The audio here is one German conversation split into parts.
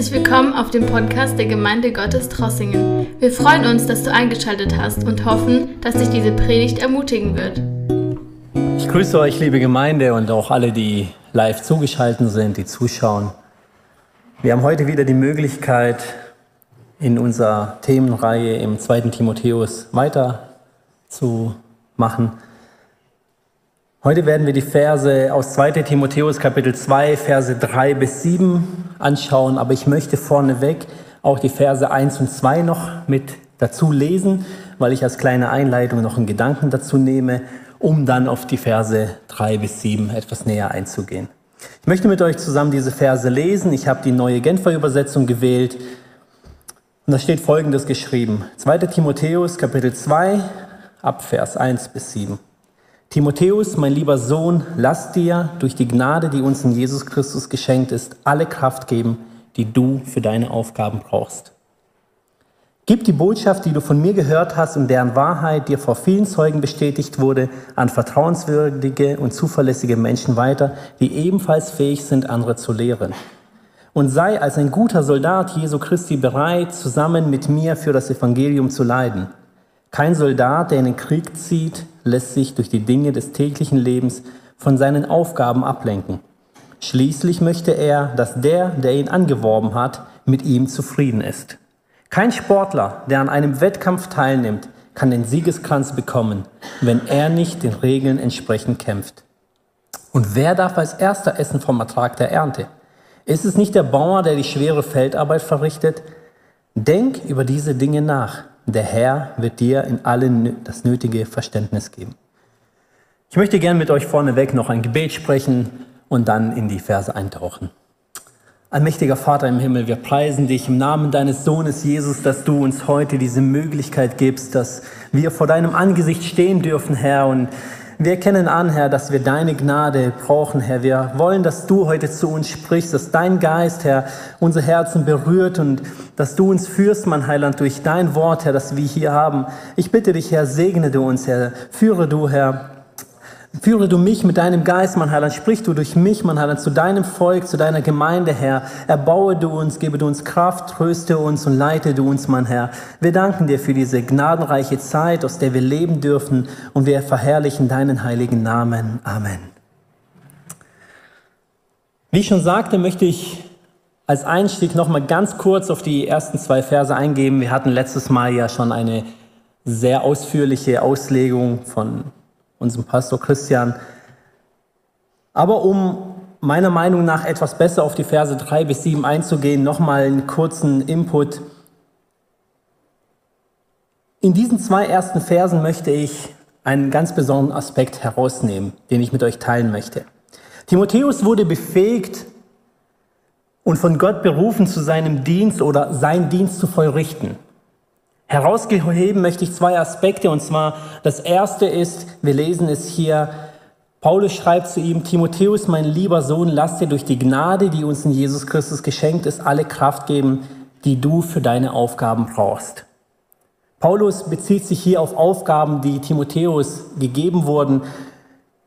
Herzlich willkommen auf dem Podcast der Gemeinde Gottes Trossingen. Wir freuen uns, dass du eingeschaltet hast und hoffen, dass dich diese Predigt ermutigen wird. Ich grüße euch, liebe Gemeinde und auch alle, die live zugeschaltet sind, die zuschauen. Wir haben heute wieder die Möglichkeit, in unserer Themenreihe im zweiten Timotheus weiterzumachen. Heute werden wir die Verse aus 2 Timotheus Kapitel 2, Verse 3 bis 7 anschauen, aber ich möchte vorneweg auch die Verse 1 und 2 noch mit dazu lesen, weil ich als kleine Einleitung noch einen Gedanken dazu nehme, um dann auf die Verse 3 bis 7 etwas näher einzugehen. Ich möchte mit euch zusammen diese Verse lesen. Ich habe die neue Genfer Übersetzung gewählt und da steht folgendes geschrieben. 2 Timotheus Kapitel 2 ab Vers 1 bis 7. Timotheus, mein lieber Sohn, lass dir durch die Gnade, die uns in Jesus Christus geschenkt ist, alle Kraft geben, die du für deine Aufgaben brauchst. Gib die Botschaft, die du von mir gehört hast und deren Wahrheit dir vor vielen Zeugen bestätigt wurde, an vertrauenswürdige und zuverlässige Menschen weiter, die ebenfalls fähig sind, andere zu lehren. Und sei als ein guter Soldat Jesu Christi bereit, zusammen mit mir für das Evangelium zu leiden. Kein Soldat, der in den Krieg zieht, lässt sich durch die Dinge des täglichen Lebens von seinen Aufgaben ablenken. Schließlich möchte er, dass der, der ihn angeworben hat, mit ihm zufrieden ist. Kein Sportler, der an einem Wettkampf teilnimmt, kann den Siegeskranz bekommen, wenn er nicht den Regeln entsprechend kämpft. Und wer darf als erster essen vom Ertrag der Ernte? Ist es nicht der Bauer, der die schwere Feldarbeit verrichtet? Denk über diese Dinge nach. Der Herr wird dir in allen das nötige Verständnis geben. Ich möchte gern mit euch vorneweg noch ein Gebet sprechen und dann in die Verse eintauchen. Allmächtiger Vater im Himmel, wir preisen dich im Namen deines Sohnes Jesus, dass du uns heute diese Möglichkeit gibst, dass wir vor deinem Angesicht stehen dürfen, Herr, und wir erkennen an, Herr, dass wir deine Gnade brauchen, Herr. Wir wollen, dass du heute zu uns sprichst, dass dein Geist, Herr, unsere Herzen berührt und dass du uns führst, mein Heiland, durch dein Wort, Herr, das wir hier haben. Ich bitte dich, Herr, segne du uns, Herr. Führe du, Herr, Führe du mich mit deinem Geist, mein Heiland. Sprich du durch mich, mein Heiland, zu deinem Volk, zu deiner Gemeinde, Herr. Erbaue du uns, gebe du uns Kraft, tröste uns und leite du uns, mein Herr. Wir danken dir für diese gnadenreiche Zeit, aus der wir leben dürfen und wir verherrlichen deinen heiligen Namen. Amen. Wie ich schon sagte, möchte ich als Einstieg noch mal ganz kurz auf die ersten zwei Verse eingehen. Wir hatten letztes Mal ja schon eine sehr ausführliche Auslegung von unserem Pastor Christian. Aber um meiner Meinung nach etwas besser auf die Verse 3 bis 7 einzugehen, nochmal einen kurzen Input. In diesen zwei ersten Versen möchte ich einen ganz besonderen Aspekt herausnehmen, den ich mit euch teilen möchte. Timotheus wurde befähigt und von Gott berufen zu seinem Dienst oder seinen Dienst zu vollrichten. Herausgeheben möchte ich zwei Aspekte, und zwar das erste ist, wir lesen es hier, Paulus schreibt zu ihm, Timotheus, mein lieber Sohn, lass dir durch die Gnade, die uns in Jesus Christus geschenkt ist, alle Kraft geben, die du für deine Aufgaben brauchst. Paulus bezieht sich hier auf Aufgaben, die Timotheus gegeben wurden,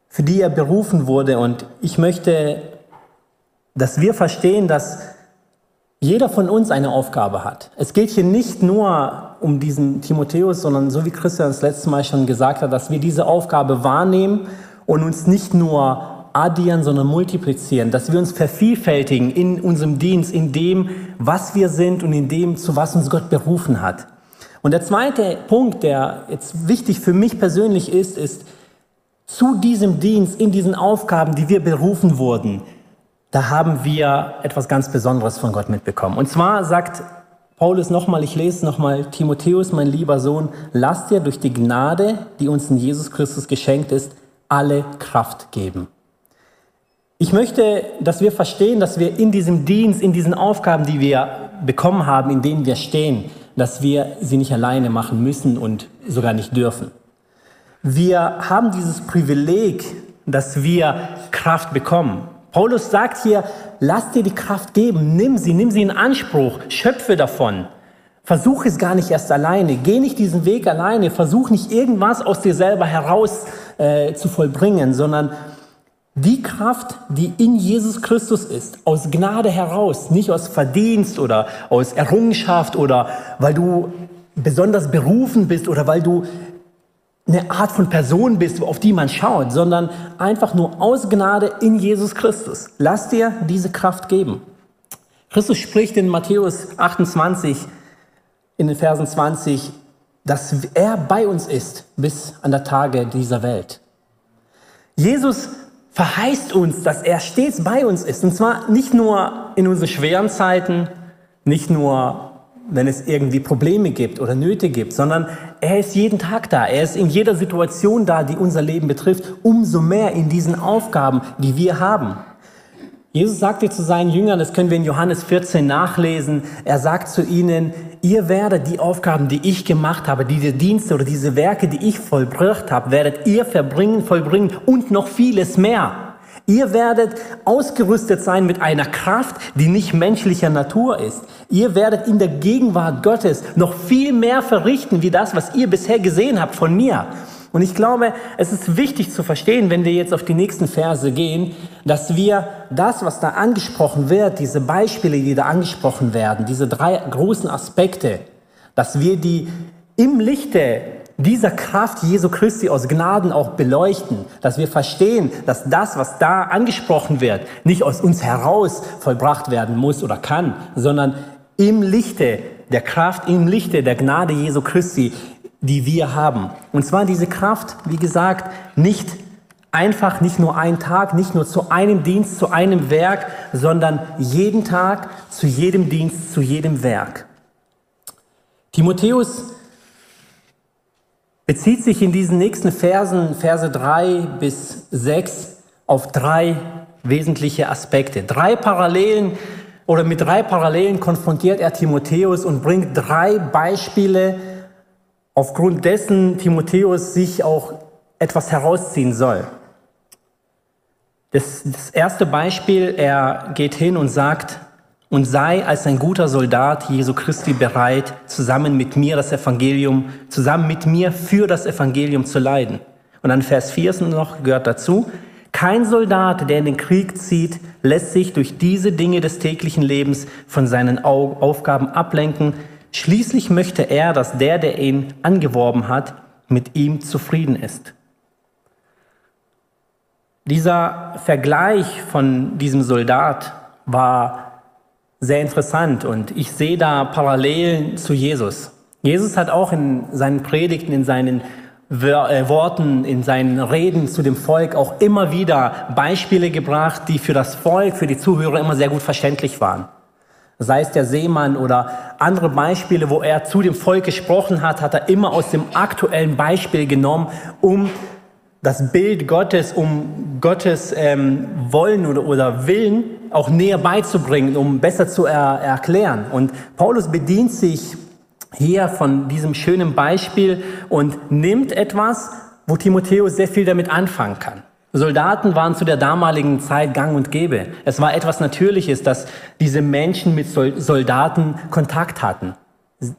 für die er berufen wurde. Und ich möchte, dass wir verstehen, dass jeder von uns eine Aufgabe hat. Es geht hier nicht nur um diesen Timotheus, sondern so wie Christian das letzte Mal schon gesagt hat, dass wir diese Aufgabe wahrnehmen und uns nicht nur addieren, sondern multiplizieren, dass wir uns vervielfältigen in unserem Dienst, in dem, was wir sind und in dem, zu was uns Gott berufen hat. Und der zweite Punkt, der jetzt wichtig für mich persönlich ist, ist, zu diesem Dienst, in diesen Aufgaben, die wir berufen wurden, da haben wir etwas ganz Besonderes von Gott mitbekommen. Und zwar sagt Paulus nochmal, ich lese nochmal, Timotheus, mein lieber Sohn, lass dir durch die Gnade, die uns in Jesus Christus geschenkt ist, alle Kraft geben. Ich möchte, dass wir verstehen, dass wir in diesem Dienst, in diesen Aufgaben, die wir bekommen haben, in denen wir stehen, dass wir sie nicht alleine machen müssen und sogar nicht dürfen. Wir haben dieses Privileg, dass wir Kraft bekommen. Paulus sagt hier, lass dir die Kraft geben, nimm sie, nimm sie in Anspruch, schöpfe davon. Versuch es gar nicht erst alleine, geh nicht diesen Weg alleine, versuch nicht irgendwas aus dir selber heraus äh, zu vollbringen, sondern die Kraft, die in Jesus Christus ist, aus Gnade heraus, nicht aus Verdienst oder aus Errungenschaft oder weil du besonders berufen bist oder weil du eine Art von Person bist, auf die man schaut, sondern einfach nur aus Gnade in Jesus Christus. Lass dir diese Kraft geben. Christus spricht in Matthäus 28, in den Versen 20, dass er bei uns ist bis an der Tage dieser Welt. Jesus verheißt uns, dass er stets bei uns ist. Und zwar nicht nur in unseren schweren Zeiten, nicht nur, wenn es irgendwie Probleme gibt oder Nöte gibt, sondern er ist jeden Tag da. Er ist in jeder Situation da, die unser Leben betrifft, umso mehr in diesen Aufgaben, die wir haben. Jesus sagte zu seinen Jüngern, das können wir in Johannes 14 nachlesen, er sagt zu ihnen, ihr werdet die Aufgaben, die ich gemacht habe, diese Dienste oder diese Werke, die ich vollbracht habe, werdet ihr verbringen, vollbringen und noch vieles mehr. Ihr werdet ausgerüstet sein mit einer Kraft, die nicht menschlicher Natur ist. Ihr werdet in der Gegenwart Gottes noch viel mehr verrichten, wie das, was ihr bisher gesehen habt von mir. Und ich glaube, es ist wichtig zu verstehen, wenn wir jetzt auf die nächsten Verse gehen, dass wir das, was da angesprochen wird, diese Beispiele, die da angesprochen werden, diese drei großen Aspekte, dass wir die im Lichte dieser Kraft Jesu Christi aus Gnaden auch beleuchten, dass wir verstehen, dass das, was da angesprochen wird, nicht aus uns heraus vollbracht werden muss oder kann, sondern im Lichte der Kraft, im Lichte der Gnade Jesu Christi die wir haben. Und zwar diese Kraft, wie gesagt, nicht einfach, nicht nur einen Tag, nicht nur zu einem Dienst, zu einem Werk, sondern jeden Tag, zu jedem Dienst, zu jedem Werk. Timotheus bezieht sich in diesen nächsten Versen, Verse drei bis sechs, auf drei wesentliche Aspekte. Drei Parallelen oder mit drei Parallelen konfrontiert er Timotheus und bringt drei Beispiele, aufgrund dessen Timotheus sich auch etwas herausziehen soll. Das, das, erste Beispiel, er geht hin und sagt, und sei als ein guter Soldat Jesu Christi bereit, zusammen mit mir das Evangelium, zusammen mit mir für das Evangelium zu leiden. Und dann Vers 4 noch gehört dazu, kein Soldat, der in den Krieg zieht, lässt sich durch diese Dinge des täglichen Lebens von seinen Aufgaben ablenken, Schließlich möchte er, dass der, der ihn angeworben hat, mit ihm zufrieden ist. Dieser Vergleich von diesem Soldat war sehr interessant und ich sehe da Parallelen zu Jesus. Jesus hat auch in seinen Predigten, in seinen äh, Worten, in seinen Reden zu dem Volk auch immer wieder Beispiele gebracht, die für das Volk, für die Zuhörer immer sehr gut verständlich waren sei es der Seemann oder andere Beispiele, wo er zu dem Volk gesprochen hat, hat er immer aus dem aktuellen Beispiel genommen, um das Bild Gottes, um Gottes ähm, Wollen oder, oder Willen auch näher beizubringen, um besser zu er, erklären. Und Paulus bedient sich hier von diesem schönen Beispiel und nimmt etwas, wo Timotheus sehr viel damit anfangen kann. Soldaten waren zu der damaligen Zeit gang und gäbe. Es war etwas Natürliches, dass diese Menschen mit Soldaten Kontakt hatten.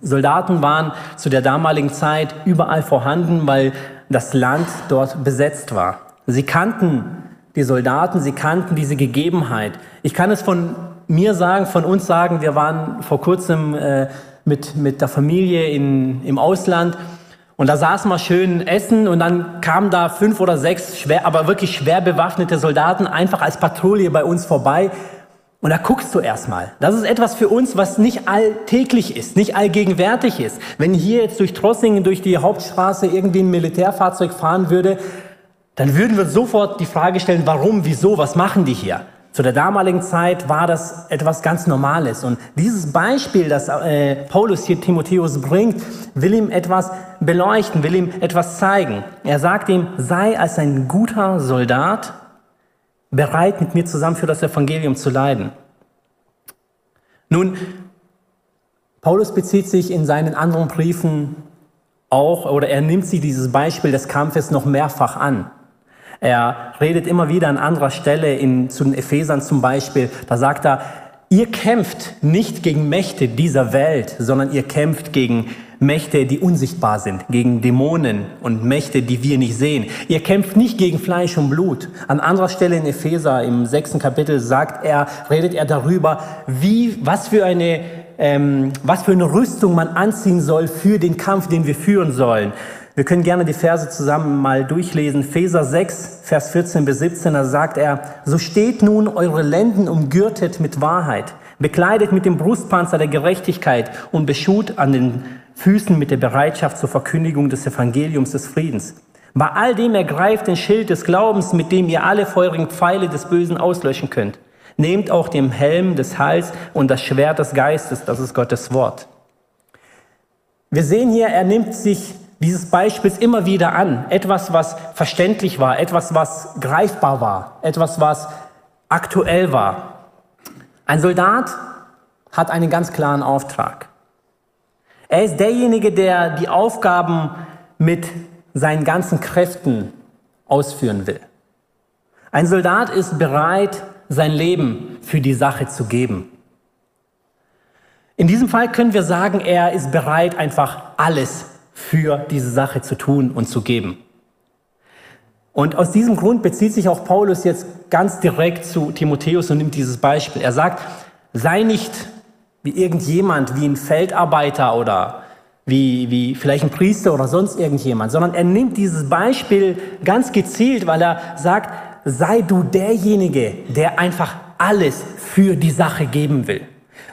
Soldaten waren zu der damaligen Zeit überall vorhanden, weil das Land dort besetzt war. Sie kannten die Soldaten, sie kannten diese Gegebenheit. Ich kann es von mir sagen, von uns sagen, wir waren vor kurzem äh, mit, mit der Familie in, im Ausland und da saßen wir schön essen und dann kamen da fünf oder sechs schwer, aber wirklich schwer bewaffnete Soldaten einfach als Patrouille bei uns vorbei. Und da guckst du erstmal. Das ist etwas für uns, was nicht alltäglich ist, nicht allgegenwärtig ist. Wenn hier jetzt durch Trossingen, durch die Hauptstraße irgendwie ein Militärfahrzeug fahren würde, dann würden wir sofort die Frage stellen, warum, wieso, was machen die hier? Zu der damaligen Zeit war das etwas ganz Normales. Und dieses Beispiel, das äh, Paulus hier Timotheus bringt, will ihm etwas beleuchten, will ihm etwas zeigen. Er sagt ihm, sei als ein guter Soldat bereit, mit mir zusammen für das Evangelium zu leiden. Nun, Paulus bezieht sich in seinen anderen Briefen auch, oder er nimmt sich dieses Beispiel des Kampfes noch mehrfach an. Er redet immer wieder an anderer Stelle in, zu den Ephesern zum Beispiel. Da sagt er, ihr kämpft nicht gegen Mächte dieser Welt, sondern ihr kämpft gegen Mächte, die unsichtbar sind, gegen Dämonen und Mächte, die wir nicht sehen. Ihr kämpft nicht gegen Fleisch und Blut. An anderer Stelle in Epheser im sechsten Kapitel sagt er, redet er darüber, wie, was für eine, ähm, was für eine Rüstung man anziehen soll für den Kampf, den wir führen sollen. Wir können gerne die Verse zusammen mal durchlesen. Epheser 6, Vers 14 bis 17, da sagt er, so steht nun eure Lenden umgürtet mit Wahrheit bekleidet mit dem Brustpanzer der Gerechtigkeit und beschut an den Füßen mit der Bereitschaft zur Verkündigung des Evangeliums des Friedens. Bei all dem ergreift den Schild des Glaubens, mit dem ihr alle feurigen Pfeile des Bösen auslöschen könnt. Nehmt auch den Helm des Heils und das Schwert des Geistes, das ist Gottes Wort. Wir sehen hier, er nimmt sich dieses Beispiels immer wieder an. Etwas, was verständlich war, etwas, was greifbar war, etwas, was aktuell war. Ein Soldat hat einen ganz klaren Auftrag. Er ist derjenige, der die Aufgaben mit seinen ganzen Kräften ausführen will. Ein Soldat ist bereit, sein Leben für die Sache zu geben. In diesem Fall können wir sagen, er ist bereit, einfach alles für diese Sache zu tun und zu geben. Und aus diesem Grund bezieht sich auch Paulus jetzt ganz direkt zu Timotheus und nimmt dieses Beispiel. Er sagt, sei nicht wie irgendjemand, wie ein Feldarbeiter oder wie, wie vielleicht ein Priester oder sonst irgendjemand, sondern er nimmt dieses Beispiel ganz gezielt, weil er sagt, sei du derjenige, der einfach alles für die Sache geben will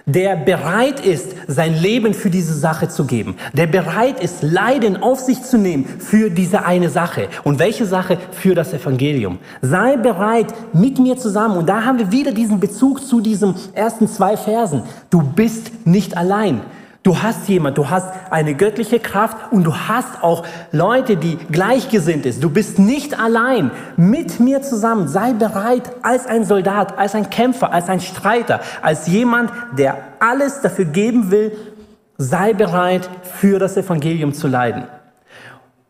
der bereit ist, sein Leben für diese Sache zu geben, der bereit ist, Leiden auf sich zu nehmen für diese eine Sache. Und welche Sache? Für das Evangelium. Sei bereit mit mir zusammen. Und da haben wir wieder diesen Bezug zu diesen ersten zwei Versen. Du bist nicht allein. Du hast jemand, du hast eine göttliche Kraft und du hast auch Leute, die gleichgesinnt ist. Du bist nicht allein. Mit mir zusammen. Sei bereit als ein Soldat, als ein Kämpfer, als ein Streiter, als jemand, der alles dafür geben will. Sei bereit, für das Evangelium zu leiden.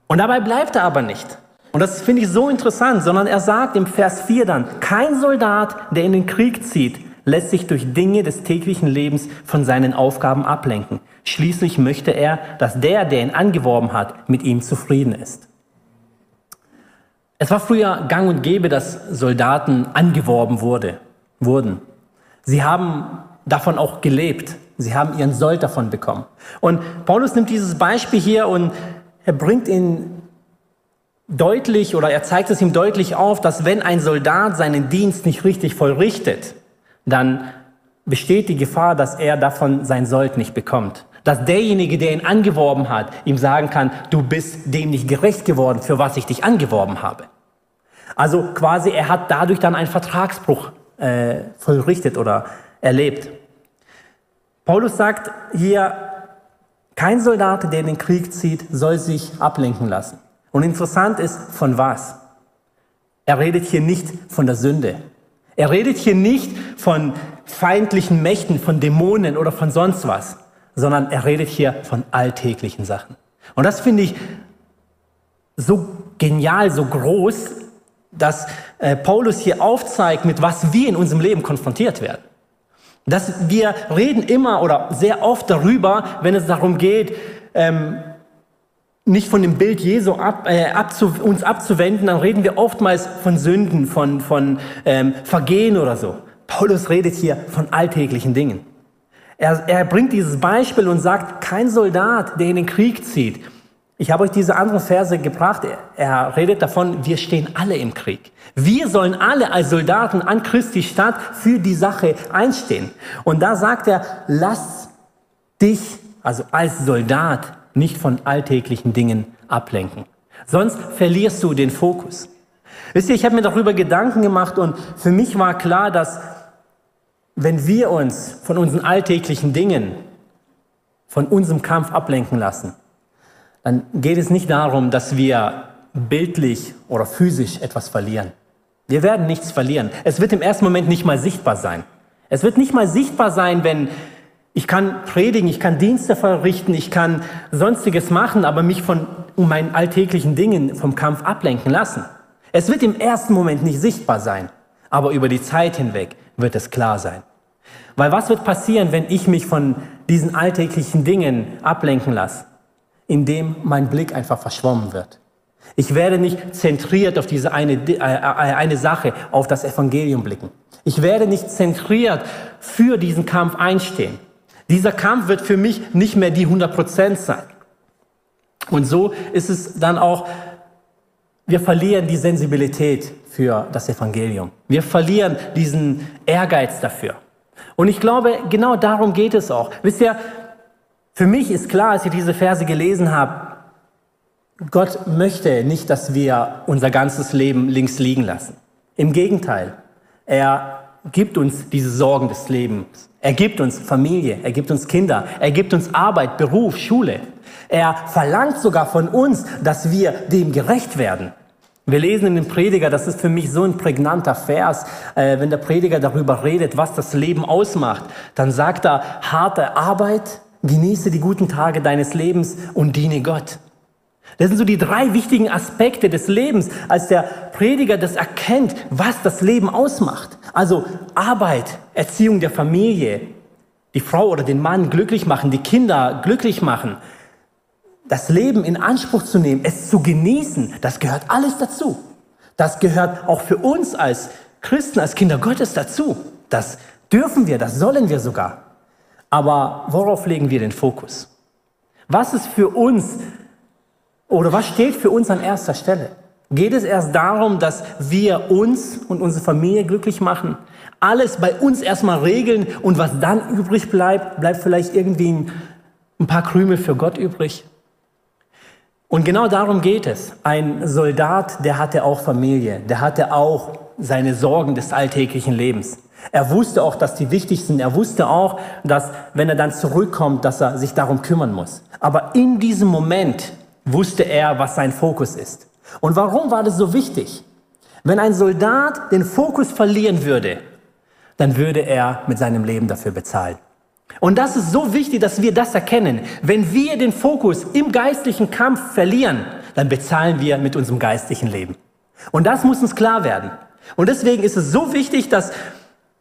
Und dabei bleibt er aber nicht. Und das finde ich so interessant, sondern er sagt im Vers 4 dann, kein Soldat, der in den Krieg zieht, lässt sich durch Dinge des täglichen Lebens von seinen Aufgaben ablenken. Schließlich möchte er, dass der, der ihn angeworben hat, mit ihm zufrieden ist. Es war früher gang und gäbe, dass Soldaten angeworben wurde, wurden. Sie haben davon auch gelebt. Sie haben ihren Sold davon bekommen. Und Paulus nimmt dieses Beispiel hier und er bringt ihn deutlich oder er zeigt es ihm deutlich auf, dass wenn ein Soldat seinen Dienst nicht richtig vollrichtet, dann besteht die Gefahr, dass er davon sein Sold nicht bekommt. Dass derjenige, der ihn angeworben hat, ihm sagen kann, du bist dem nicht gerecht geworden, für was ich dich angeworben habe. Also quasi, er hat dadurch dann einen Vertragsbruch äh, vollrichtet oder erlebt. Paulus sagt hier, kein Soldat, der in den Krieg zieht, soll sich ablenken lassen. Und interessant ist, von was? Er redet hier nicht von der Sünde. Er redet hier nicht von feindlichen Mächten, von Dämonen oder von sonst was, sondern er redet hier von alltäglichen Sachen. Und das finde ich so genial, so groß, dass äh, Paulus hier aufzeigt, mit was wir in unserem Leben konfrontiert werden. Dass wir reden immer oder sehr oft darüber, wenn es darum geht, ähm, nicht von dem Bild Jesu ab, äh, abzu, uns abzuwenden, dann reden wir oftmals von Sünden, von, von ähm, Vergehen oder so. Paulus redet hier von alltäglichen Dingen. Er, er bringt dieses Beispiel und sagt, kein Soldat, der in den Krieg zieht. Ich habe euch diese anderen Verse gebracht. Er, redet davon, wir stehen alle im Krieg. Wir sollen alle als Soldaten an Christi Stadt für die Sache einstehen. Und da sagt er, lass dich, also als Soldat, nicht von alltäglichen Dingen ablenken. Sonst verlierst du den Fokus. Wisst ihr, ich habe mir darüber Gedanken gemacht und für mich war klar, dass wenn wir uns von unseren alltäglichen Dingen, von unserem Kampf ablenken lassen, dann geht es nicht darum, dass wir bildlich oder physisch etwas verlieren. Wir werden nichts verlieren. Es wird im ersten Moment nicht mal sichtbar sein. Es wird nicht mal sichtbar sein, wenn ich kann predigen, ich kann Dienste verrichten, ich kann sonstiges machen, aber mich von meinen alltäglichen Dingen vom Kampf ablenken lassen. Es wird im ersten Moment nicht sichtbar sein, aber über die Zeit hinweg wird es klar sein. Weil was wird passieren, wenn ich mich von diesen alltäglichen Dingen ablenken lasse? in dem mein Blick einfach verschwommen wird. Ich werde nicht zentriert auf diese eine, äh, äh, eine Sache, auf das Evangelium blicken. Ich werde nicht zentriert für diesen Kampf einstehen. Dieser Kampf wird für mich nicht mehr die 100 Prozent sein. Und so ist es dann auch, wir verlieren die Sensibilität für das Evangelium. Wir verlieren diesen Ehrgeiz dafür. Und ich glaube, genau darum geht es auch. Wisst ihr, für mich ist klar, als ich diese Verse gelesen habe, Gott möchte nicht, dass wir unser ganzes Leben links liegen lassen. Im Gegenteil, er gibt uns diese Sorgen des Lebens. Er gibt uns Familie, er gibt uns Kinder, er gibt uns Arbeit, Beruf, Schule. Er verlangt sogar von uns, dass wir dem gerecht werden. Wir lesen in dem Prediger, das ist für mich so ein prägnanter Vers, äh, wenn der Prediger darüber redet, was das Leben ausmacht, dann sagt er, harte Arbeit, genieße die guten Tage deines Lebens und diene Gott. Das sind so die drei wichtigen Aspekte des Lebens, als der Prediger das erkennt, was das Leben ausmacht. Also Arbeit, Erziehung der Familie, die Frau oder den Mann glücklich machen, die Kinder glücklich machen. Das Leben in Anspruch zu nehmen, es zu genießen, das gehört alles dazu. Das gehört auch für uns als Christen, als Kinder Gottes dazu. Das dürfen wir, das sollen wir sogar. Aber worauf legen wir den Fokus? Was ist für uns oder was steht für uns an erster Stelle? Geht es erst darum, dass wir uns und unsere Familie glücklich machen? Alles bei uns erstmal regeln und was dann übrig bleibt, bleibt vielleicht irgendwie ein paar Krümel für Gott übrig? Und genau darum geht es. Ein Soldat, der hatte auch Familie, der hatte auch seine Sorgen des alltäglichen Lebens. Er wusste auch, dass die wichtig sind. Er wusste auch, dass wenn er dann zurückkommt, dass er sich darum kümmern muss. Aber in diesem Moment wusste er, was sein Fokus ist. Und warum war das so wichtig? Wenn ein Soldat den Fokus verlieren würde, dann würde er mit seinem Leben dafür bezahlen. Und das ist so wichtig, dass wir das erkennen. Wenn wir den Fokus im geistlichen Kampf verlieren, dann bezahlen wir mit unserem geistlichen Leben. Und das muss uns klar werden. Und deswegen ist es so wichtig, dass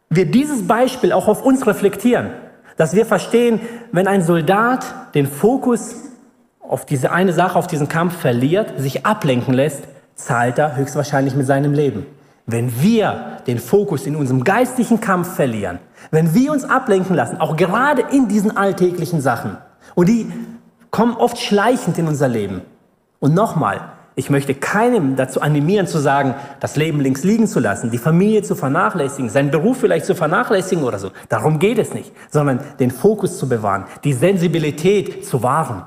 wir dieses Beispiel auch auf uns reflektieren. Dass wir verstehen, wenn ein Soldat den Fokus auf diese eine Sache, auf diesen Kampf verliert, sich ablenken lässt, zahlt er höchstwahrscheinlich mit seinem Leben. Wenn wir den Fokus in unserem geistlichen Kampf verlieren, wenn wir uns ablenken lassen, auch gerade in diesen alltäglichen Sachen, und die kommen oft schleichend in unser Leben. Und nochmal, ich möchte keinem dazu animieren zu sagen, das Leben links liegen zu lassen, die Familie zu vernachlässigen, seinen Beruf vielleicht zu vernachlässigen oder so. Darum geht es nicht, sondern den Fokus zu bewahren, die Sensibilität zu wahren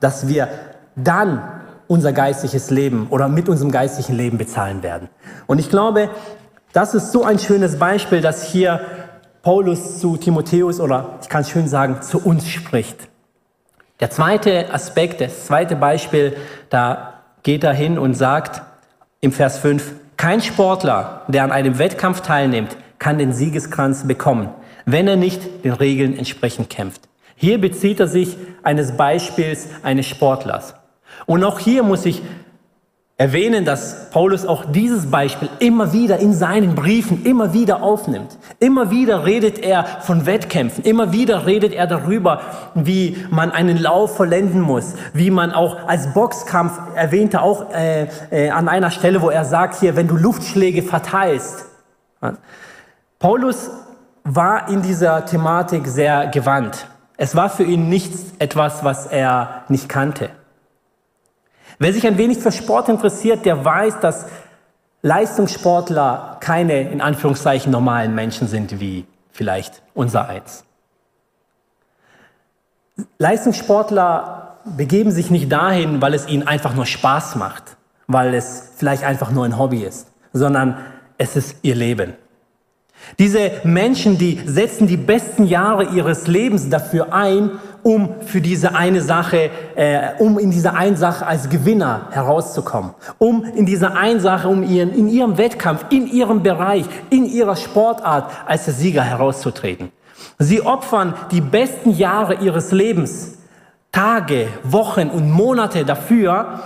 dass wir dann unser geistliches Leben oder mit unserem geistlichen Leben bezahlen werden. Und ich glaube, das ist so ein schönes Beispiel, dass hier Paulus zu Timotheus oder ich kann es schön sagen, zu uns spricht. Der zweite Aspekt, das zweite Beispiel, da geht er hin und sagt im Vers 5, kein Sportler, der an einem Wettkampf teilnimmt, kann den Siegeskranz bekommen, wenn er nicht den Regeln entsprechend kämpft. Hier bezieht er sich eines Beispiels eines Sportlers. Und auch hier muss ich erwähnen, dass Paulus auch dieses Beispiel immer wieder in seinen Briefen immer wieder aufnimmt. Immer wieder redet er von Wettkämpfen. Immer wieder redet er darüber, wie man einen Lauf vollenden muss, wie man auch als Boxkampf erwähnt er auch äh, äh, an einer Stelle, wo er sagt hier, wenn du Luftschläge verteilst. Paulus war in dieser Thematik sehr gewandt. Es war für ihn nichts etwas, was er nicht kannte. Wer sich ein wenig für Sport interessiert, der weiß, dass Leistungssportler keine in Anführungszeichen normalen Menschen sind wie vielleicht unser eins. Leistungssportler begeben sich nicht dahin, weil es ihnen einfach nur Spaß macht, weil es vielleicht einfach nur ein Hobby ist, sondern es ist ihr Leben. Diese Menschen, die setzen die besten Jahre ihres Lebens dafür ein, um für diese eine Sache, äh, um in dieser einen Sache als Gewinner herauszukommen, um in dieser einen Sache, um ihren, in ihrem Wettkampf, in ihrem Bereich, in ihrer Sportart als der Sieger herauszutreten. Sie opfern die besten Jahre ihres Lebens, Tage, Wochen und Monate dafür,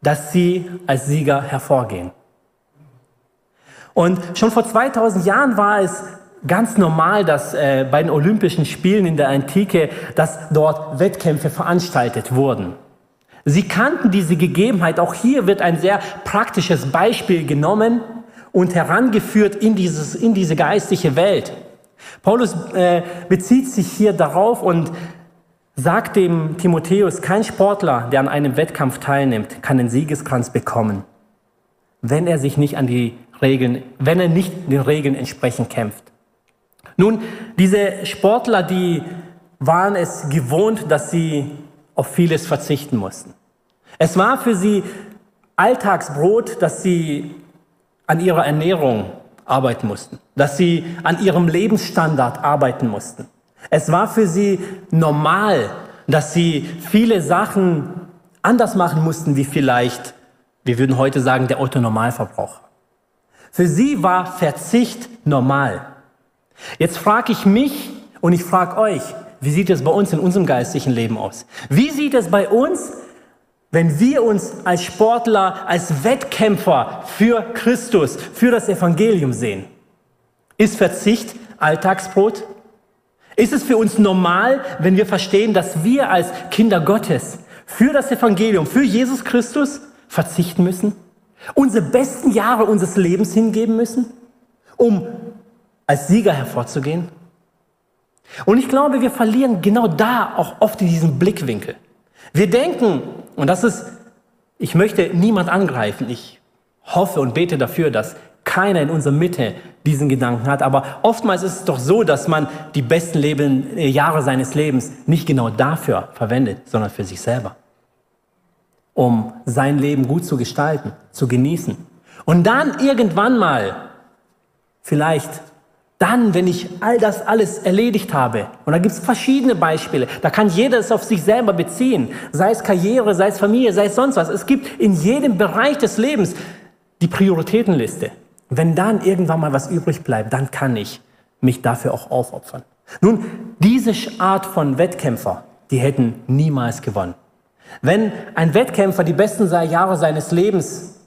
dass sie als Sieger hervorgehen. Und schon vor 2000 Jahren war es ganz normal, dass äh, bei den Olympischen Spielen in der Antike, dass dort Wettkämpfe veranstaltet wurden. Sie kannten diese Gegebenheit. Auch hier wird ein sehr praktisches Beispiel genommen und herangeführt in, dieses, in diese geistliche Welt. Paulus äh, bezieht sich hier darauf und sagt dem Timotheus, kein Sportler, der an einem Wettkampf teilnimmt, kann den Siegeskranz bekommen, wenn er sich nicht an die Regeln, wenn er nicht den Regeln entsprechend kämpft. Nun, diese Sportler, die waren es gewohnt, dass sie auf vieles verzichten mussten. Es war für sie Alltagsbrot, dass sie an ihrer Ernährung arbeiten mussten, dass sie an ihrem Lebensstandard arbeiten mussten. Es war für sie normal, dass sie viele Sachen anders machen mussten, wie vielleicht, wir würden heute sagen, der Autonormalverbraucher. Für sie war Verzicht normal. Jetzt frage ich mich und ich frage euch, wie sieht es bei uns in unserem geistlichen Leben aus? Wie sieht es bei uns, wenn wir uns als Sportler, als Wettkämpfer für Christus, für das Evangelium sehen? Ist Verzicht Alltagsbrot? Ist es für uns normal, wenn wir verstehen, dass wir als Kinder Gottes für das Evangelium, für Jesus Christus verzichten müssen? Unsere besten Jahre unseres Lebens hingeben müssen, um als Sieger hervorzugehen? Und ich glaube, wir verlieren genau da auch oft in diesem Blickwinkel. Wir denken, und das ist, ich möchte niemand angreifen, ich hoffe und bete dafür, dass keiner in unserer Mitte diesen Gedanken hat, aber oftmals ist es doch so, dass man die besten Leben, äh, Jahre seines Lebens nicht genau dafür verwendet, sondern für sich selber, um sein Leben gut zu gestalten, zu genießen. Und dann irgendwann mal, vielleicht dann, wenn ich all das alles erledigt habe, und da gibt es verschiedene Beispiele, da kann jeder es auf sich selber beziehen, sei es Karriere, sei es Familie, sei es sonst was. Es gibt in jedem Bereich des Lebens die Prioritätenliste. Wenn dann irgendwann mal was übrig bleibt, dann kann ich mich dafür auch aufopfern. Nun, diese Art von Wettkämpfer, die hätten niemals gewonnen. Wenn ein Wettkämpfer die besten Jahre seines Lebens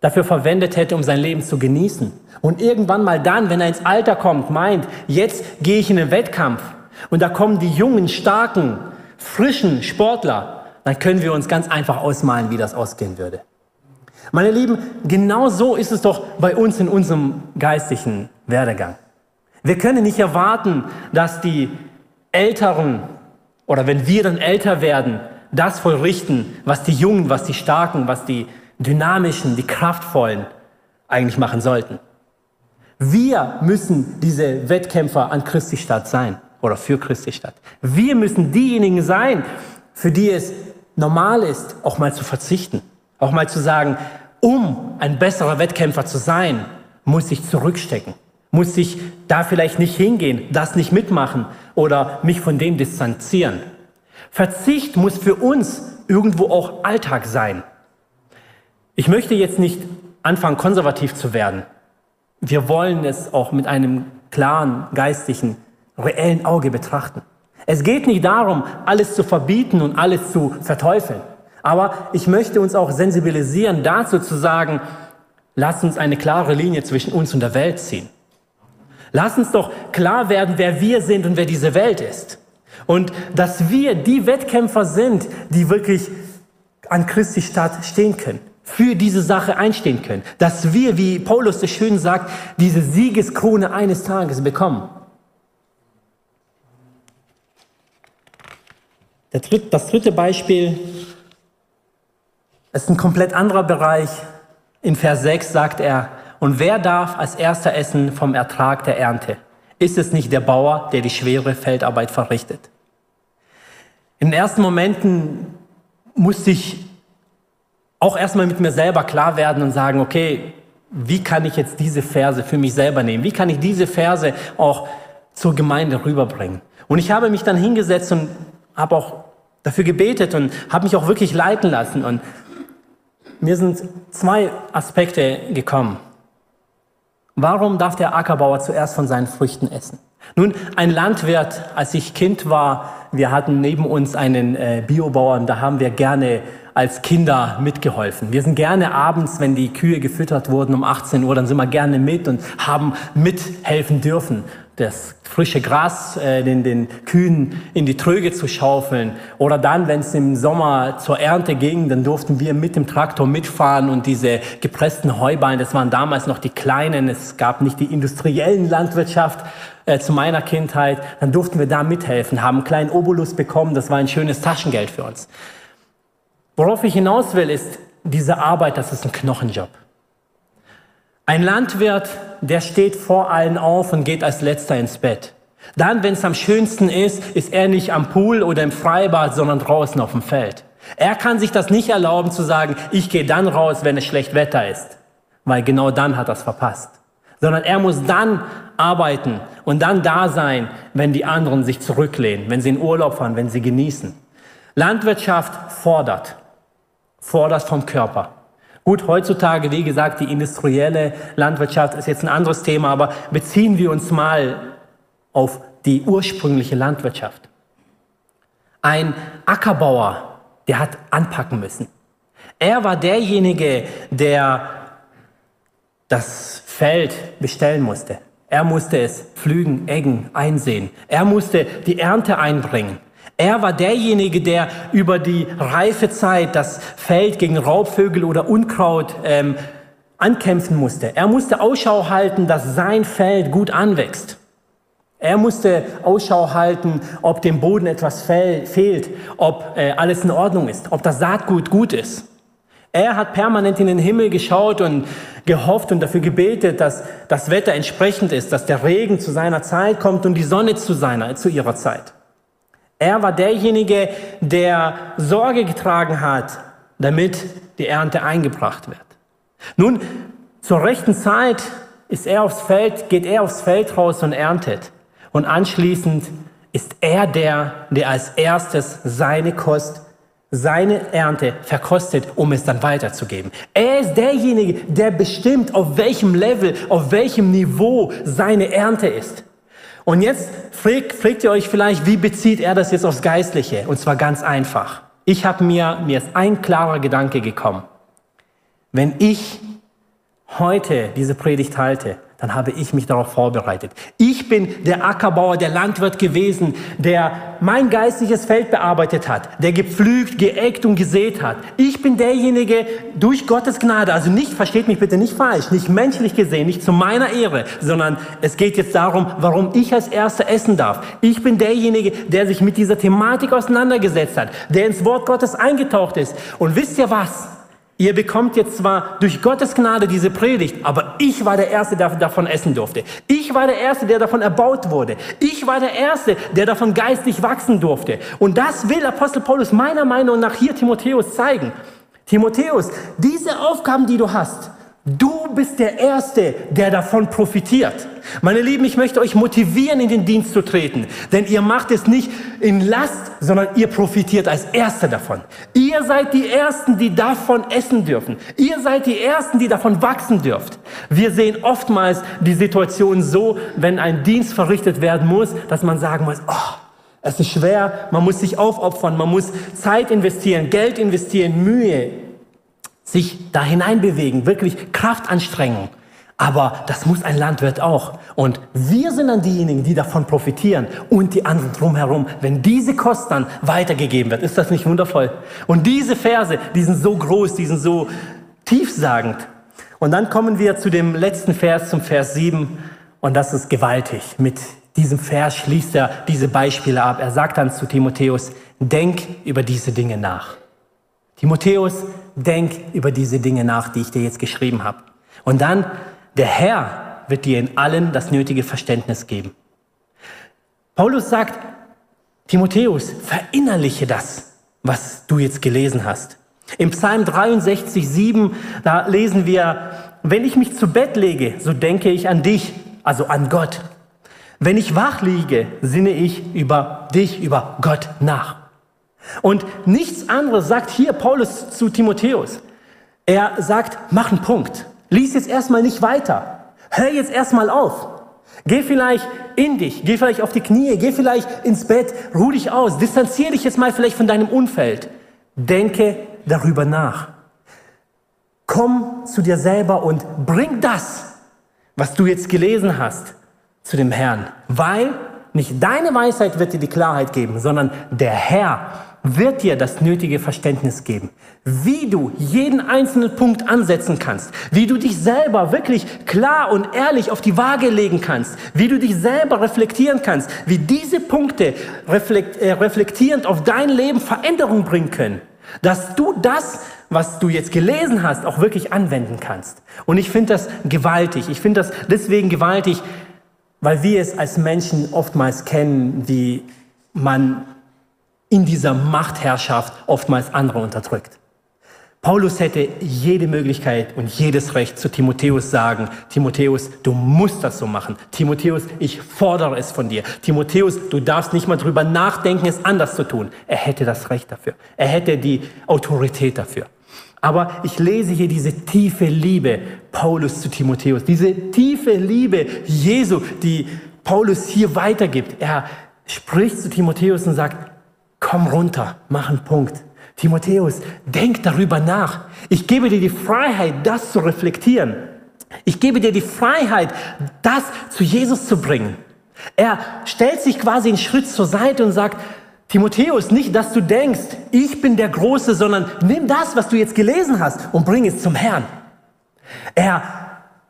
dafür verwendet hätte, um sein Leben zu genießen. Und irgendwann mal dann, wenn er ins Alter kommt, meint, jetzt gehe ich in den Wettkampf und da kommen die jungen, starken, frischen Sportler, dann können wir uns ganz einfach ausmalen, wie das ausgehen würde. Meine Lieben, genau so ist es doch bei uns in unserem geistlichen Werdegang. Wir können nicht erwarten, dass die Älteren oder wenn wir dann älter werden, das vollrichten, was die Jungen, was die Starken, was die dynamischen, die kraftvollen eigentlich machen sollten. Wir müssen diese Wettkämpfer an Christi Stadt sein oder für Christi Stadt. Wir müssen diejenigen sein, für die es normal ist, auch mal zu verzichten. Auch mal zu sagen, um ein besserer Wettkämpfer zu sein, muss ich zurückstecken. Muss ich da vielleicht nicht hingehen, das nicht mitmachen oder mich von dem distanzieren. Verzicht muss für uns irgendwo auch Alltag sein. Ich möchte jetzt nicht anfangen, konservativ zu werden. Wir wollen es auch mit einem klaren, geistlichen, reellen Auge betrachten. Es geht nicht darum, alles zu verbieten und alles zu verteufeln. Aber ich möchte uns auch sensibilisieren, dazu zu sagen, lass uns eine klare Linie zwischen uns und der Welt ziehen. Lass uns doch klar werden, wer wir sind und wer diese Welt ist. Und dass wir die Wettkämpfer sind, die wirklich an Christi Stadt stehen können für diese Sache einstehen können. Dass wir, wie Paulus so schön sagt, diese Siegeskrone eines Tages bekommen. Das dritte Beispiel ist ein komplett anderer Bereich. In Vers 6 sagt er, und wer darf als erster essen vom Ertrag der Ernte? Ist es nicht der Bauer, der die schwere Feldarbeit verrichtet? In den ersten Momenten musste ich auch erstmal mit mir selber klar werden und sagen, okay, wie kann ich jetzt diese Verse für mich selber nehmen? Wie kann ich diese Verse auch zur Gemeinde rüberbringen? Und ich habe mich dann hingesetzt und habe auch dafür gebetet und habe mich auch wirklich leiten lassen. Und mir sind zwei Aspekte gekommen. Warum darf der Ackerbauer zuerst von seinen Früchten essen? Nun, ein Landwirt, als ich Kind war, wir hatten neben uns einen äh, Biobauern, da haben wir gerne als Kinder mitgeholfen. Wir sind gerne abends, wenn die Kühe gefüttert wurden um 18 Uhr, dann sind wir gerne mit und haben mithelfen dürfen das frische Gras äh, den, den Kühen in die Tröge zu schaufeln. Oder dann, wenn es im Sommer zur Ernte ging, dann durften wir mit dem Traktor mitfahren und diese gepressten Heuballen, das waren damals noch die kleinen, es gab nicht die industriellen Landwirtschaft äh, zu meiner Kindheit, dann durften wir da mithelfen, haben einen kleinen Obolus bekommen, das war ein schönes Taschengeld für uns. Worauf ich hinaus will, ist, diese Arbeit, das ist ein Knochenjob. Ein Landwirt, der steht vor allen auf und geht als letzter ins Bett. Dann, wenn es am schönsten ist, ist er nicht am Pool oder im Freibad, sondern draußen auf dem Feld. Er kann sich das nicht erlauben zu sagen, ich gehe dann raus, wenn es schlecht Wetter ist, weil genau dann hat er es verpasst. Sondern er muss dann arbeiten und dann da sein, wenn die anderen sich zurücklehnen, wenn sie in Urlaub fahren, wenn sie genießen. Landwirtschaft fordert, fordert vom Körper. Gut, heutzutage, wie gesagt, die industrielle Landwirtschaft ist jetzt ein anderes Thema, aber beziehen wir uns mal auf die ursprüngliche Landwirtschaft. Ein Ackerbauer, der hat anpacken müssen. Er war derjenige, der das Feld bestellen musste. Er musste es pflügen, eggen, einsehen. Er musste die Ernte einbringen. Er war derjenige, der über die reife Zeit das Feld gegen Raubvögel oder Unkraut ähm, ankämpfen musste. Er musste Ausschau halten, dass sein Feld gut anwächst. Er musste Ausschau halten, ob dem Boden etwas fehlt, ob äh, alles in Ordnung ist, ob das Saatgut gut ist. Er hat permanent in den Himmel geschaut und gehofft und dafür gebetet, dass das Wetter entsprechend ist, dass der Regen zu seiner Zeit kommt und die Sonne zu seiner, zu ihrer Zeit. Er war derjenige, der Sorge getragen hat, damit die Ernte eingebracht wird. Nun, zur rechten Zeit ist er aufs Feld, geht er aufs Feld raus und erntet. Und anschließend ist er der, der als erstes seine Kost, seine Ernte verkostet, um es dann weiterzugeben. Er ist derjenige, der bestimmt, auf welchem Level, auf welchem Niveau seine Ernte ist. Und jetzt fragt, fragt ihr euch vielleicht, wie bezieht er das jetzt aufs Geistliche? Und zwar ganz einfach. Ich habe mir, mir ist ein klarer Gedanke gekommen. Wenn ich heute diese Predigt halte, dann habe ich mich darauf vorbereitet. Ich bin der Ackerbauer, der Landwirt gewesen, der mein geistliches Feld bearbeitet hat, der gepflügt, geeckt und gesät hat. Ich bin derjenige durch Gottes Gnade, also nicht, versteht mich bitte nicht falsch, nicht menschlich gesehen, nicht zu meiner Ehre, sondern es geht jetzt darum, warum ich als Erster essen darf. Ich bin derjenige, der sich mit dieser Thematik auseinandergesetzt hat, der ins Wort Gottes eingetaucht ist. Und wisst ihr was? Ihr bekommt jetzt zwar durch Gottes Gnade diese Predigt, aber ich war der Erste, der davon essen durfte. Ich war der Erste, der davon erbaut wurde. Ich war der Erste, der davon geistlich wachsen durfte. Und das will Apostel Paulus meiner Meinung nach hier Timotheus zeigen. Timotheus, diese Aufgaben, die du hast, Du bist der Erste, der davon profitiert. Meine Lieben, ich möchte euch motivieren, in den Dienst zu treten. Denn ihr macht es nicht in Last, sondern ihr profitiert als Erste davon. Ihr seid die Ersten, die davon essen dürfen. Ihr seid die Ersten, die davon wachsen dürft. Wir sehen oftmals die Situation so, wenn ein Dienst verrichtet werden muss, dass man sagen muss, oh, es ist schwer, man muss sich aufopfern, man muss Zeit investieren, Geld investieren, Mühe, sich da hineinbewegen, wirklich Kraftanstrengung. Aber das muss ein Landwirt auch. Und wir sind dann diejenigen, die davon profitieren und die anderen drumherum, wenn diese Kost dann weitergegeben wird. Ist das nicht wundervoll? Und diese Verse, die sind so groß, die sind so tiefsagend. Und dann kommen wir zu dem letzten Vers, zum Vers 7. Und das ist gewaltig. Mit diesem Vers schließt er diese Beispiele ab. Er sagt dann zu Timotheus, denk über diese Dinge nach. Timotheus, denk über diese Dinge nach, die ich dir jetzt geschrieben habe. Und dann, der Herr wird dir in allen das nötige Verständnis geben. Paulus sagt, Timotheus, verinnerliche das, was du jetzt gelesen hast. Im Psalm 63, 7, da lesen wir, wenn ich mich zu Bett lege, so denke ich an dich, also an Gott. Wenn ich wach liege, sinne ich über dich, über Gott nach. Und nichts anderes sagt hier Paulus zu Timotheus. Er sagt, mach einen Punkt. Lies jetzt erstmal nicht weiter. Hör jetzt erstmal auf. Geh vielleicht in dich, geh vielleicht auf die Knie, geh vielleicht ins Bett, ruh dich aus, distanziere dich jetzt mal vielleicht von deinem Umfeld. Denke darüber nach. Komm zu dir selber und bring das, was du jetzt gelesen hast, zu dem Herrn, weil nicht deine Weisheit wird dir die Klarheit geben, sondern der Herr wird dir das nötige Verständnis geben, wie du jeden einzelnen Punkt ansetzen kannst, wie du dich selber wirklich klar und ehrlich auf die Waage legen kannst, wie du dich selber reflektieren kannst, wie diese Punkte reflekt, äh, reflektierend auf dein Leben Veränderung bringen können, dass du das, was du jetzt gelesen hast, auch wirklich anwenden kannst. Und ich finde das gewaltig. Ich finde das deswegen gewaltig, weil wir es als Menschen oftmals kennen, wie man in dieser Machtherrschaft oftmals andere unterdrückt. Paulus hätte jede Möglichkeit und jedes Recht zu Timotheus sagen, Timotheus, du musst das so machen. Timotheus, ich fordere es von dir. Timotheus, du darfst nicht mal drüber nachdenken, es anders zu tun. Er hätte das Recht dafür. Er hätte die Autorität dafür. Aber ich lese hier diese tiefe Liebe Paulus zu Timotheus, diese tiefe Liebe Jesu, die Paulus hier weitergibt. Er spricht zu Timotheus und sagt, komm runter, mach einen Punkt. Timotheus, denk darüber nach. Ich gebe dir die Freiheit, das zu reflektieren. Ich gebe dir die Freiheit, das zu Jesus zu bringen. Er stellt sich quasi einen Schritt zur Seite und sagt, Timotheus, nicht, dass du denkst, ich bin der Große, sondern nimm das, was du jetzt gelesen hast und bring es zum Herrn. Er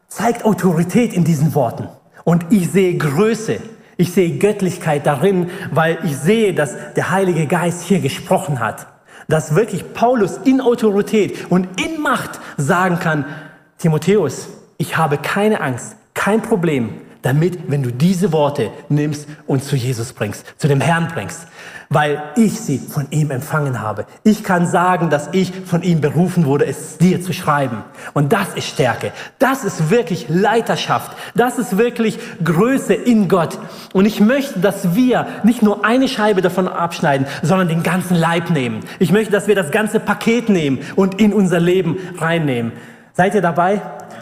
zeigt Autorität in diesen Worten. Und ich sehe Größe. Ich sehe Göttlichkeit darin, weil ich sehe, dass der Heilige Geist hier gesprochen hat. Dass wirklich Paulus in Autorität und in Macht sagen kann, Timotheus, ich habe keine Angst, kein Problem damit, wenn du diese Worte nimmst und zu Jesus bringst, zu dem Herrn bringst weil ich sie von ihm empfangen habe. Ich kann sagen, dass ich von ihm berufen wurde, es dir zu schreiben. Und das ist Stärke. Das ist wirklich Leiterschaft. Das ist wirklich Größe in Gott. Und ich möchte, dass wir nicht nur eine Scheibe davon abschneiden, sondern den ganzen Leib nehmen. Ich möchte, dass wir das ganze Paket nehmen und in unser Leben reinnehmen. Seid ihr dabei?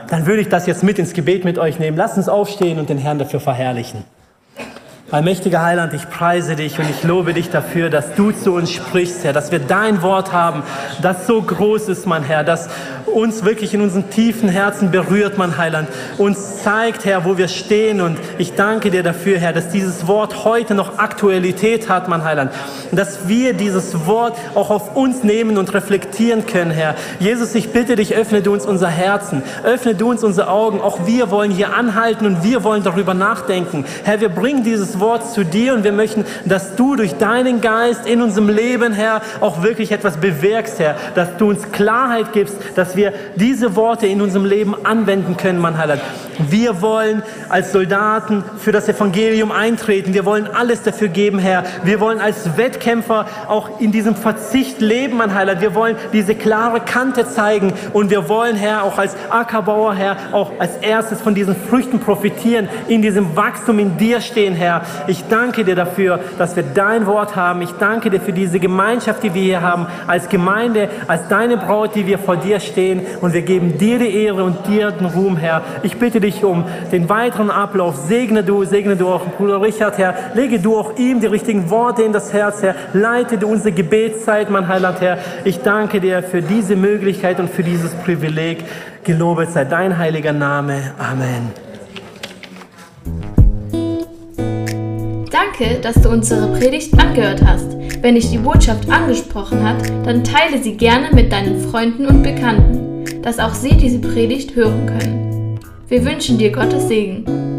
Dann würde ich das jetzt mit ins Gebet mit euch nehmen. Lasst uns aufstehen und den Herrn dafür verherrlichen. Allmächtiger Heiland, ich preise dich und ich lobe dich dafür, dass du zu uns sprichst, Herr, dass wir dein Wort haben, das so groß ist, mein Herr, dass uns wirklich in unseren tiefen Herzen berührt, mein Heiland, uns zeigt, Herr, wo wir stehen. Und ich danke dir dafür, Herr, dass dieses Wort heute noch Aktualität hat, mein Heiland, dass wir dieses Wort auch auf uns nehmen und reflektieren können, Herr. Jesus, ich bitte dich, öffne du uns unser Herzen, öffne du uns unsere Augen, auch wir wollen hier anhalten und wir wollen darüber nachdenken. Herr, wir bringen dieses Wort zu dir und wir möchten, dass du durch deinen Geist in unserem Leben, Herr, auch wirklich etwas bewirkst, Herr, dass du uns Klarheit gibst, dass wir diese Worte in unserem Leben anwenden können, mein Heiland. Wir wollen als Soldaten für das Evangelium eintreten. Wir wollen alles dafür geben, Herr. Wir wollen als Wettkämpfer auch in diesem Verzicht leben, mein Heiland. Wir wollen diese klare Kante zeigen und wir wollen, Herr, auch als Ackerbauer, Herr, auch als erstes von diesen Früchten profitieren, in diesem Wachstum in dir stehen, Herr. Ich danke dir dafür, dass wir dein Wort haben. Ich danke dir für diese Gemeinschaft, die wir hier haben, als Gemeinde, als deine Braut, die wir vor dir stehen. Und wir geben dir die Ehre und dir den Ruhm, Herr. Ich bitte dich um den weiteren Ablauf. Segne du, segne du auch Bruder Richard, Herr. Lege du auch ihm die richtigen Worte in das Herz, Herr. Leite du unsere Gebetszeit, mein Heiland, Herr. Ich danke dir für diese Möglichkeit und für dieses Privileg. Gelobet sei dein heiliger Name. Amen. Danke, dass du unsere Predigt angehört hast. Wenn dich die Botschaft angesprochen hat, dann teile sie gerne mit deinen Freunden und Bekannten, dass auch sie diese Predigt hören können. Wir wünschen dir Gottes Segen.